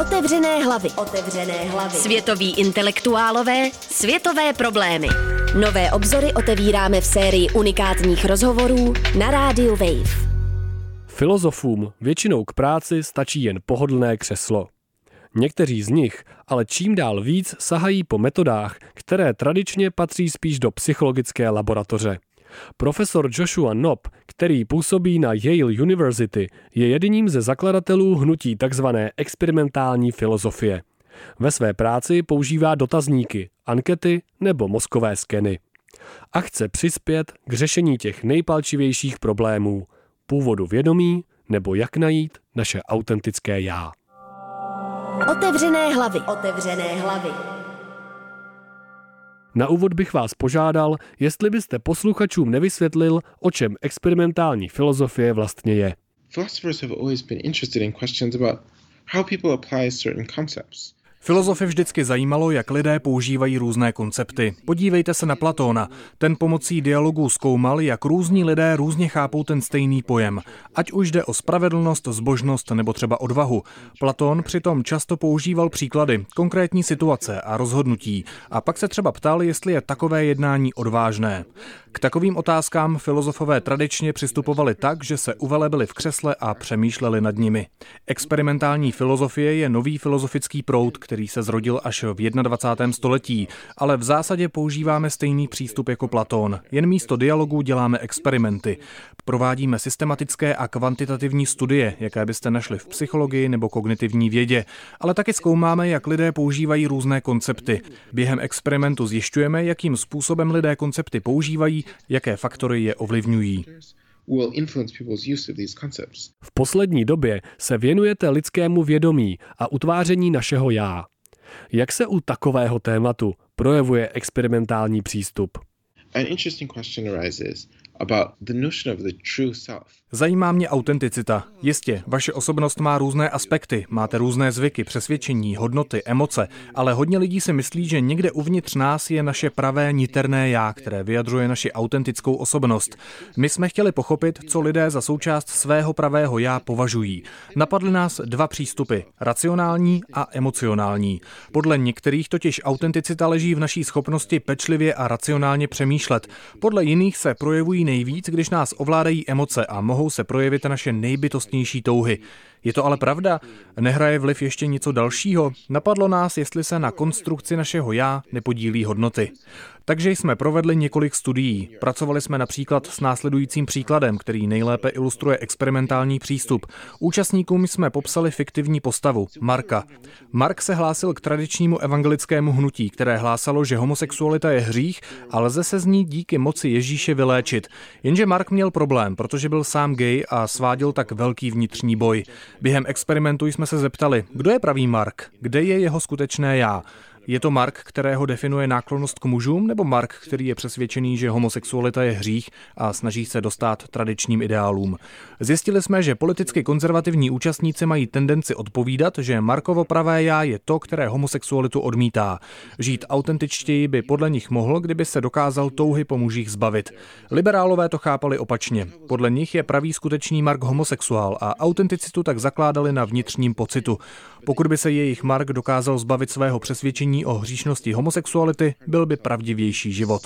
Otevřené hlavy. Otevřené hlavy. Světoví intelektuálové, světové problémy. Nové obzory otevíráme v sérii unikátních rozhovorů na rádiu Wave. Filozofům většinou k práci stačí jen pohodlné křeslo. Někteří z nich ale čím dál víc sahají po metodách, které tradičně patří spíš do psychologické laboratoře. Profesor Joshua Knopp, který působí na Yale University, je jedním ze zakladatelů hnutí tzv. experimentální filozofie. Ve své práci používá dotazníky, ankety nebo mozkové skeny. A chce přispět k řešení těch nejpalčivějších problémů původu vědomí nebo jak najít naše autentické já. Otevřené hlavy. Otevřené hlavy. Na úvod bych vás požádal, jestli byste posluchačům nevysvětlil, o čem experimentální filozofie vlastně je. Philosophers have always been interested in questions about how people apply certain concepts. Filozofy vždycky zajímalo, jak lidé používají různé koncepty. Podívejte se na Platóna. Ten pomocí dialogu zkoumal, jak různí lidé různě chápou ten stejný pojem. Ať už jde o spravedlnost, zbožnost nebo třeba odvahu. Platón přitom často používal příklady, konkrétní situace a rozhodnutí. A pak se třeba ptal, jestli je takové jednání odvážné. K takovým otázkám filozofové tradičně přistupovali tak, že se uvelebili v křesle a přemýšleli nad nimi. Experimentální filozofie je nový filozofický proud, který se zrodil až v 21. století, ale v zásadě používáme stejný přístup jako Platón. Jen místo dialogu děláme experimenty. Provádíme systematické a kvantitativní studie, jaké byste našli v psychologii nebo kognitivní vědě, ale taky zkoumáme, jak lidé používají různé koncepty. Během experimentu zjišťujeme, jakým způsobem lidé koncepty používají, jaké faktory je ovlivňují. V poslední době se věnujete lidskému vědomí a utváření našeho já. Jak se u takového tématu projevuje experimentální přístup? An interesting question arises about the notion of the true self. Zajímá mě autenticita. Jistě, vaše osobnost má různé aspekty, máte různé zvyky, přesvědčení, hodnoty, emoce, ale hodně lidí si myslí, že někde uvnitř nás je naše pravé niterné já, které vyjadřuje naši autentickou osobnost. My jsme chtěli pochopit, co lidé za součást svého pravého já považují. Napadly nás dva přístupy, racionální a emocionální. Podle některých totiž autenticita leží v naší schopnosti pečlivě a racionálně přemýšlet. Podle jiných se projevují nejvíc, když nás ovládají emoce a mohou mohou se projevit naše nejbytostnější touhy. Je to ale pravda? Nehraje vliv ještě něco dalšího? Napadlo nás, jestli se na konstrukci našeho já nepodílí hodnoty. Takže jsme provedli několik studií. Pracovali jsme například s následujícím příkladem, který nejlépe ilustruje experimentální přístup. Účastníkům jsme popsali fiktivní postavu, Marka. Mark se hlásil k tradičnímu evangelickému hnutí, které hlásalo, že homosexualita je hřích a lze se z ní díky moci Ježíše vyléčit. Jenže Mark měl problém, protože byl sám gay a sváděl tak velký vnitřní boj. Během experimentu jsme se zeptali, kdo je pravý Mark, kde je jeho skutečné já. Je to Mark, kterého definuje náklonost k mužům, nebo Mark, který je přesvědčený, že homosexualita je hřích a snaží se dostat tradičním ideálům? Zjistili jsme, že politicky konzervativní účastníci mají tendenci odpovídat, že Markovo pravé já je to, které homosexualitu odmítá. Žít autentičtěji by podle nich mohl, kdyby se dokázal touhy po mužích zbavit. Liberálové to chápali opačně. Podle nich je pravý skutečný Mark homosexuál a autenticitu tak zakládali na vnitřním pocitu. Pokud by se jejich Mark dokázal zbavit svého přesvědčení o hříšnosti homosexuality, byl by pravdivější život.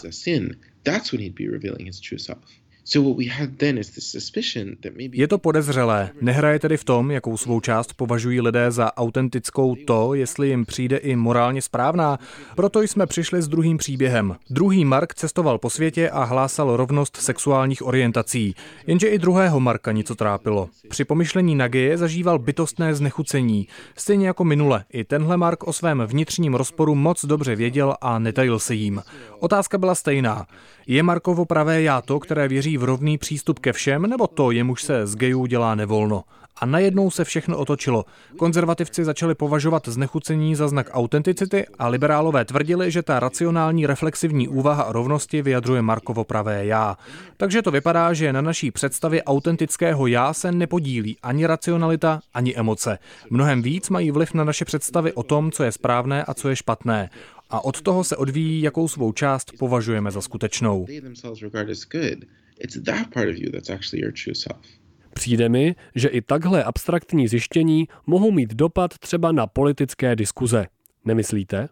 Je to podezřelé. Nehraje tedy v tom, jakou svou část považují lidé za autentickou to, jestli jim přijde i morálně správná. Proto jsme přišli s druhým příběhem. Druhý Mark cestoval po světě a hlásal rovnost sexuálních orientací. Jenže i druhého Marka něco trápilo. Při pomyšlení na geje zažíval bytostné znechucení. Stejně jako minule, i tenhle Mark o svém vnitřním rozporu moc dobře věděl a netajil se jím. Otázka byla stejná. Je Markovo pravé já to, které věří v rovný přístup ke všem, nebo to, jemuž se z gejů dělá nevolno? A najednou se všechno otočilo. Konzervativci začali považovat znechucení za znak autenticity a liberálové tvrdili, že ta racionální reflexivní úvaha rovnosti vyjadřuje Markovo pravé já. Takže to vypadá, že na naší představě autentického já se nepodílí ani racionalita, ani emoce. Mnohem víc mají vliv na naše představy o tom, co je správné a co je špatné a od toho se odvíjí, jakou svou část považujeme za skutečnou. Přijde mi, že i takhle abstraktní zjištění mohou mít dopad třeba na politické diskuze. Nemyslíte?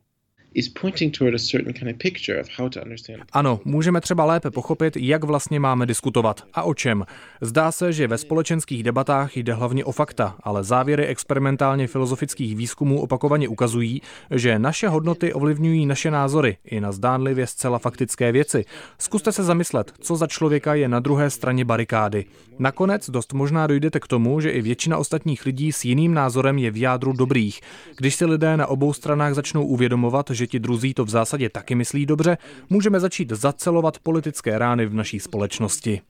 Ano, můžeme třeba lépe pochopit, jak vlastně máme diskutovat a o čem. Zdá se, že ve společenských debatách jde hlavně o fakta, ale závěry experimentálně filozofických výzkumů opakovaně ukazují, že naše hodnoty ovlivňují naše názory i na zdánlivě zcela faktické věci. Zkuste se zamyslet, co za člověka je na druhé straně barikády. Nakonec dost možná dojdete k tomu, že i většina ostatních lidí s jiným názorem je v jádru dobrých. Když si lidé na obou stranách začnou uvědomovat, že ti druzí to v zásadě taky myslí dobře, můžeme začít zacelovat politické rány v naší společnosti.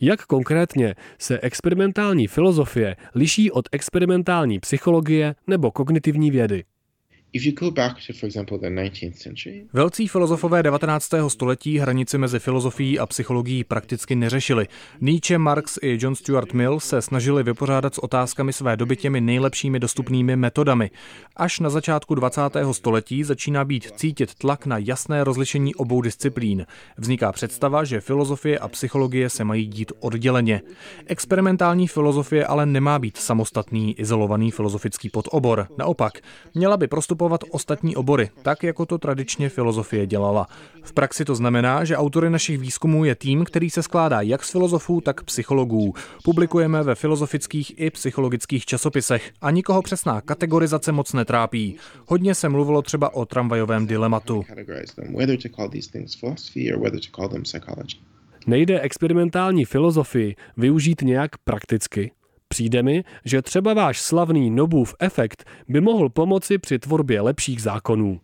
Jak konkrétně se experimentální filozofie liší od experimentální psychologie nebo kognitivní vědy? Velcí filozofové 19. století hranici mezi filozofií a psychologií prakticky neřešili. Nietzsche, Marx i John Stuart Mill se snažili vypořádat s otázkami své doby těmi nejlepšími dostupnými metodami. Až na začátku 20. století začíná být cítit tlak na jasné rozlišení obou disciplín. Vzniká představa, že filozofie a psychologie se mají dít odděleně. Experimentální filozofie ale nemá být samostatný, izolovaný filozofický podobor. Naopak, měla by prostupovat zastupovat ostatní obory, tak jako to tradičně filozofie dělala. V praxi to znamená, že autory našich výzkumů je tým, který se skládá jak z filozofů, tak psychologů. Publikujeme ve filozofických i psychologických časopisech a nikoho přesná kategorizace moc netrápí. Hodně se mluvilo třeba o tramvajovém dilematu. Nejde experimentální filozofii využít nějak prakticky? Přijde mi, že třeba váš slavný Nobův efekt by mohl pomoci při tvorbě lepších zákonů.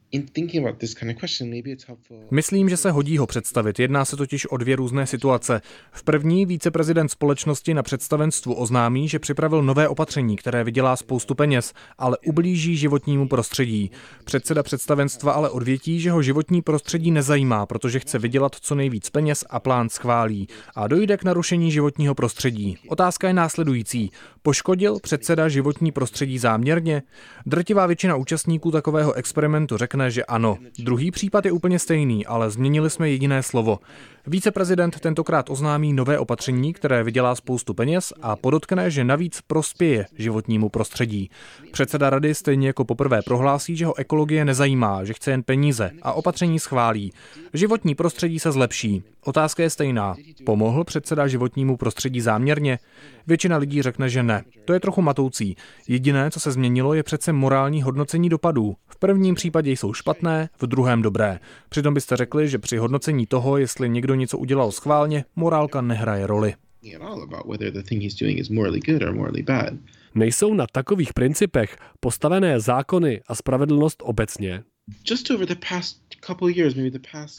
Myslím, že se hodí ho představit. Jedná se totiž o dvě různé situace. V první víceprezident společnosti na představenstvu oznámí, že připravil nové opatření, které vydělá spoustu peněz, ale ublíží životnímu prostředí. Předseda představenstva ale odvětí, že ho životní prostředí nezajímá, protože chce vydělat co nejvíc peněz a plán schválí. A dojde k narušení životního prostředí. Otázka je následující. Poškodil předseda životní prostředí záměrně? Drtivá většina účastníků takového experimentu řekne, že ano. Druhý případ je úplně stejný, ale změnili jsme jediné slovo. Víceprezident tentokrát oznámí nové opatření, které vydělá spoustu peněz a podotkne, že navíc prospěje životnímu prostředí. Předseda rady stejně jako poprvé prohlásí, že ho ekologie nezajímá, že chce jen peníze a opatření schválí. Životní prostředí se zlepší. Otázka je stejná. Pomohl předseda životnímu prostředí záměrně? Většina lidí řekne, že ne. To je trochu matoucí. Jediné, co se změnilo, je přece morální hodnocení dopadů. V prvním případě jsou špatné, v druhém dobré. Přitom byste řekli, že při hodnocení toho, jestli někdo něco udělal schválně, morálka nehraje roli. Nejsou na takových principech postavené zákony a spravedlnost obecně?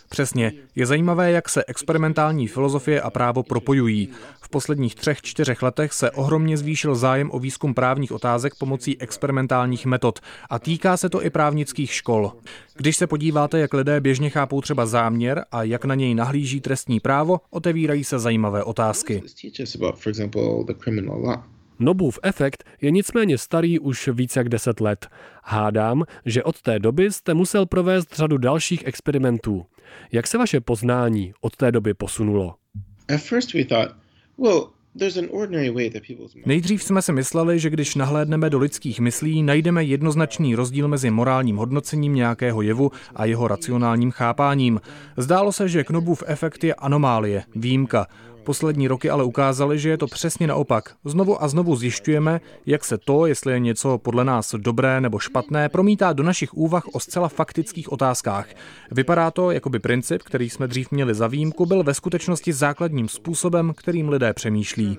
Přesně. Je zajímavé, jak se experimentální filozofie a právo propojují. V posledních třech, čtyřech letech se ohromně zvýšil zájem o výzkum právních otázek pomocí experimentálních metod a týká se to i právnických škol. Když se podíváte, jak lidé běžně chápou třeba záměr a jak na něj nahlíží trestní právo, otevírají se zajímavé otázky. Nobův efekt je nicméně starý už více jak deset let. Hádám, že od té doby jste musel provést řadu dalších experimentů. Jak se vaše poznání od té doby posunulo? Nejdřív jsme si mysleli, že když nahlédneme do lidských myslí, najdeme jednoznačný rozdíl mezi morálním hodnocením nějakého jevu a jeho racionálním chápáním. Zdálo se, že Knobův efekt je anomálie, výjimka. Poslední roky ale ukázaly, že je to přesně naopak. Znovu a znovu zjišťujeme, jak se to, jestli je něco podle nás dobré nebo špatné, promítá do našich úvah o zcela faktických otázkách. Vypadá to, jako by princip, který jsme dřív měli za výjimku, byl ve skutečnosti základním způsobem, kterým lidé přemýšlí.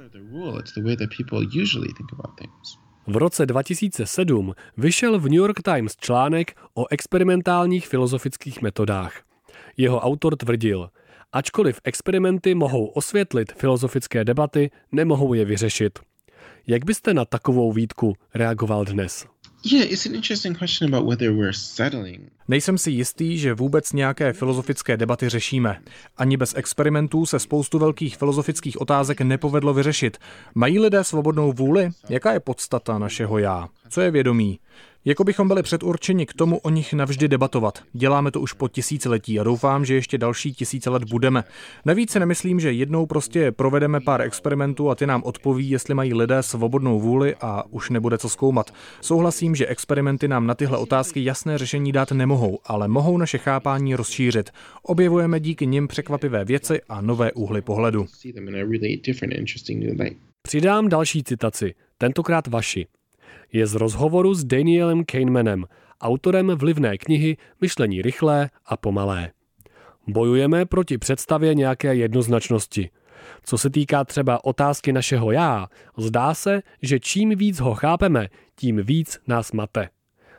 V roce 2007 vyšel v New York Times článek o experimentálních filozofických metodách. Jeho autor tvrdil, Ačkoliv experimenty mohou osvětlit filozofické debaty, nemohou je vyřešit. Jak byste na takovou výtku reagoval dnes? Nejsem si jistý, že vůbec nějaké filozofické debaty řešíme. Ani bez experimentů se spoustu velkých filozofických otázek nepovedlo vyřešit. Mají lidé svobodnou vůli? Jaká je podstata našeho já? Co je vědomí? Jako bychom byli předurčeni k tomu o nich navždy debatovat. Děláme to už po tisíciletí a doufám, že ještě další tisíce let budeme. Navíc si nemyslím, že jednou prostě provedeme pár experimentů a ty nám odpoví, jestli mají lidé svobodnou vůli a už nebude co zkoumat. Souhlasím, že experimenty nám na tyhle otázky jasné řešení dát nemohou, ale mohou naše chápání rozšířit. Objevujeme díky nim překvapivé věci a nové úhly pohledu. Přidám další citaci, tentokrát vaši. Je z rozhovoru s Danielem Kahnemanem, autorem vlivné knihy Myšlení rychlé a pomalé. Bojujeme proti představě nějaké jednoznačnosti. Co se týká třeba otázky našeho já, zdá se, že čím víc ho chápeme, tím víc nás mate.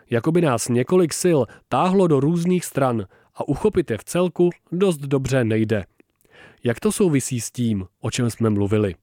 Jakoby nás několik sil táhlo do různých stran a uchopit je v celku dost dobře nejde. Jak to souvisí s tím, o čem jsme mluvili?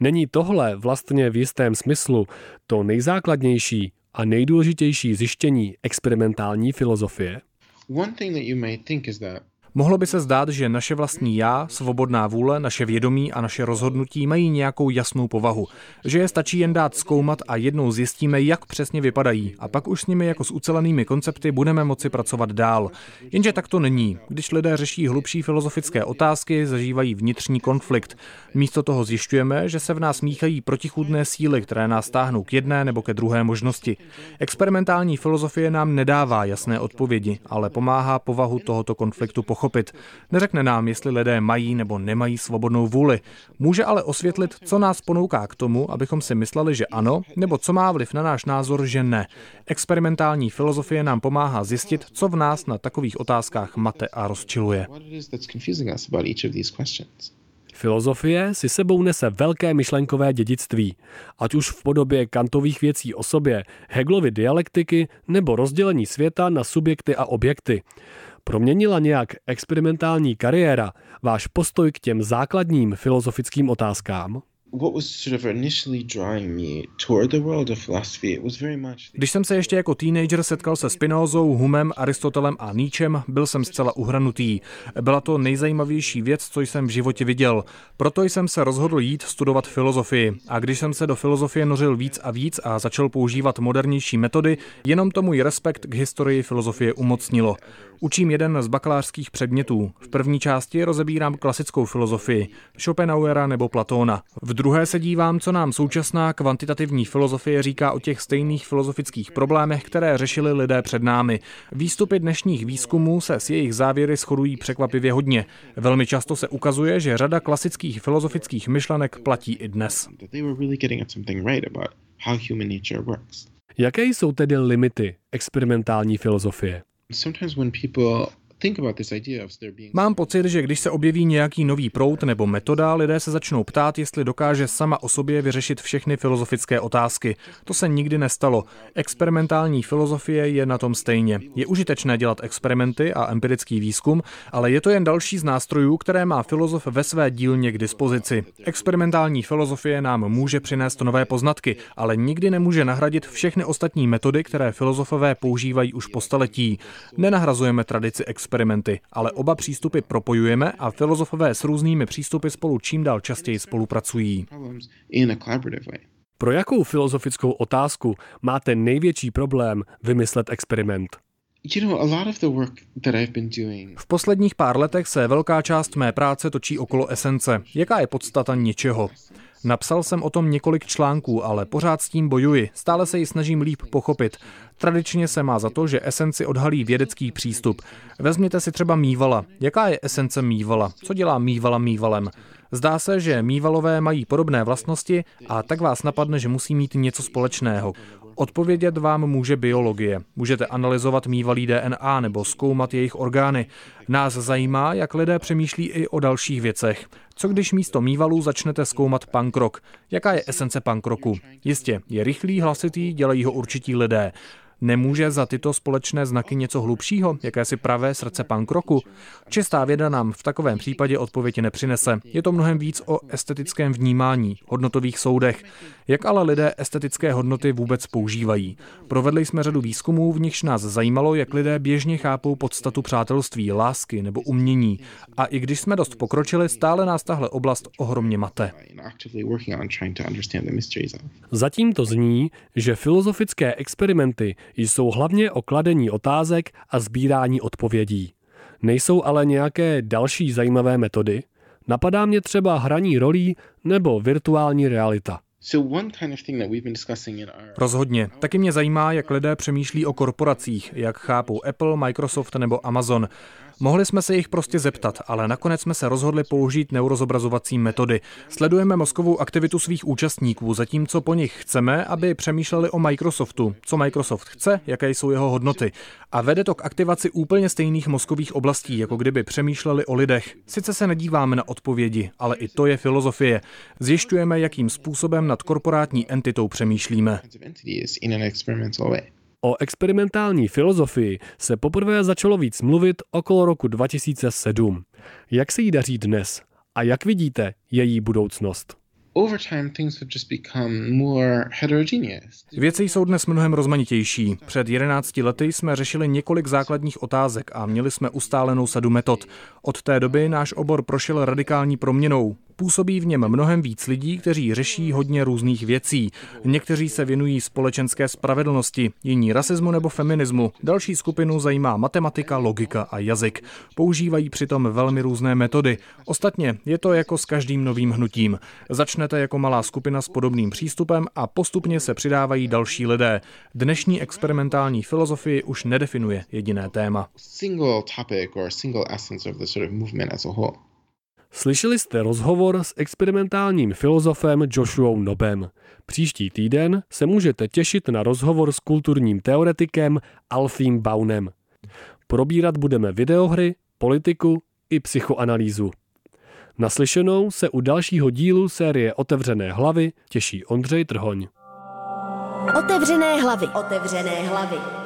Není tohle vlastně v jistém smyslu to nejzákladnější a nejdůležitější zjištění experimentální filozofie? One thing that you may think is that Mohlo by se zdát, že naše vlastní já, svobodná vůle, naše vědomí a naše rozhodnutí mají nějakou jasnou povahu. Že je stačí jen dát zkoumat a jednou zjistíme, jak přesně vypadají. A pak už s nimi jako s ucelenými koncepty budeme moci pracovat dál. Jenže tak to není. Když lidé řeší hlubší filozofické otázky, zažívají vnitřní konflikt. Místo toho zjišťujeme, že se v nás míchají protichůdné síly, které nás táhnou k jedné nebo ke druhé možnosti. Experimentální filozofie nám nedává jasné odpovědi, ale pomáhá povahu tohoto konfliktu pochopit pochopit. Neřekne nám, jestli lidé mají nebo nemají svobodnou vůli. Může ale osvětlit, co nás ponouká k tomu, abychom si mysleli, že ano, nebo co má vliv na náš názor, že ne. Experimentální filozofie nám pomáhá zjistit, co v nás na takových otázkách mate a rozčiluje. Filozofie si sebou nese velké myšlenkové dědictví, ať už v podobě kantových věcí o sobě, Hegelovy dialektiky nebo rozdělení světa na subjekty a objekty. Proměnila nějak experimentální kariéra váš postoj k těm základním filozofickým otázkám? Když jsem se ještě jako teenager setkal se Spinozou, Humem, Aristotelem a Nietzschem, byl jsem zcela uhranutý. Byla to nejzajímavější věc, co jsem v životě viděl. Proto jsem se rozhodl jít studovat filozofii. A když jsem se do filozofie nořil víc a víc a začal používat modernější metody, jenom to můj respekt k historii filozofie umocnilo. Učím jeden z bakalářských předmětů. V první části rozebírám klasickou filozofii, Schopenhauera nebo Platóna. V druhé se dívám, co nám současná kvantitativní filozofie říká o těch stejných filozofických problémech, které řešili lidé před námi. Výstupy dnešních výzkumů se s jejich závěry shodují překvapivě hodně. Velmi často se ukazuje, že řada klasických filozofických myšlenek platí i dnes. Jaké jsou tedy limity experimentální filozofie? Sometimes when people Mám pocit, že když se objeví nějaký nový prout nebo metoda, lidé se začnou ptát, jestli dokáže sama o sobě vyřešit všechny filozofické otázky. To se nikdy nestalo. Experimentální filozofie je na tom stejně. Je užitečné dělat experimenty a empirický výzkum, ale je to jen další z nástrojů, které má filozof ve své dílně k dispozici. Experimentální filozofie nám může přinést nové poznatky, ale nikdy nemůže nahradit všechny ostatní metody, které filozofové používají už po staletí. Nenahrazujeme tradici experimentů experimenty, ale oba přístupy propojujeme a filozofové s různými přístupy spolu čím dál častěji spolupracují. Pro jakou filozofickou otázku máte největší problém vymyslet experiment? V posledních pár letech se velká část mé práce točí okolo esence. Jaká je podstata něčeho? Napsal jsem o tom několik článků, ale pořád s tím bojuji. Stále se ji snažím líp pochopit. Tradičně se má za to, že esenci odhalí vědecký přístup. Vezměte si třeba mývala. Jaká je esence mývala? Co dělá mývala mývalem? Zdá se, že mývalové mají podobné vlastnosti a tak vás napadne, že musí mít něco společného. Odpovědět vám může biologie. Můžete analyzovat mývalý DNA nebo zkoumat jejich orgány. Nás zajímá, jak lidé přemýšlí i o dalších věcech. Co když místo mývalů začnete zkoumat punk rock? Jaká je esence punk? Jistě, je rychlý, hlasitý, dělají ho určití lidé. Nemůže za tyto společné znaky něco hlubšího, jakési pravé srdce punk roku? Čistá věda nám v takovém případě odpověď nepřinese. Je to mnohem víc o estetickém vnímání, hodnotových soudech. Jak ale lidé estetické hodnoty vůbec používají? Provedli jsme řadu výzkumů, v nichž nás zajímalo, jak lidé běžně chápou podstatu přátelství, lásky nebo umění. A i když jsme dost pokročili, stále nás tahle oblast ohromně mate. Zatím to zní, že filozofické experimenty jsou hlavně o kladení otázek a sbírání odpovědí. Nejsou ale nějaké další zajímavé metody? Napadá mě třeba hraní rolí nebo virtuální realita. Rozhodně. Taky mě zajímá, jak lidé přemýšlí o korporacích, jak chápou Apple, Microsoft nebo Amazon. Mohli jsme se jich prostě zeptat, ale nakonec jsme se rozhodli použít neurozobrazovací metody. Sledujeme mozkovou aktivitu svých účastníků, zatímco po nich chceme, aby přemýšleli o Microsoftu, co Microsoft chce, jaké jsou jeho hodnoty. A vede to k aktivaci úplně stejných mozkových oblastí, jako kdyby přemýšleli o lidech. Sice se nedíváme na odpovědi, ale i to je filozofie. Zjišťujeme, jakým způsobem nad korporátní entitou přemýšlíme. O experimentální filozofii se poprvé začalo víc mluvit okolo roku 2007. Jak se jí daří dnes a jak vidíte její budoucnost? Věci jsou dnes mnohem rozmanitější. Před 11 lety jsme řešili několik základních otázek a měli jsme ustálenou sadu metod. Od té doby náš obor prošel radikální proměnou. Působí v něm mnohem víc lidí, kteří řeší hodně různých věcí. Někteří se věnují společenské spravedlnosti, jiní rasismu nebo feminismu. Další skupinu zajímá matematika, logika a jazyk. Používají přitom velmi různé metody. Ostatně je to jako s každým novým hnutím. Začnete jako malá skupina s podobným přístupem a postupně se přidávají další lidé. Dnešní experimentální filozofii už nedefinuje jediné téma. Slyšeli jste rozhovor s experimentálním filozofem Joshua Nobem. Příští týden se můžete těšit na rozhovor s kulturním teoretikem Alfím Baunem. Probírat budeme videohry, politiku i psychoanalýzu. Naslyšenou se u dalšího dílu série Otevřené hlavy těší Ondřej Trhoň. Otevřené hlavy. Otevřené hlavy.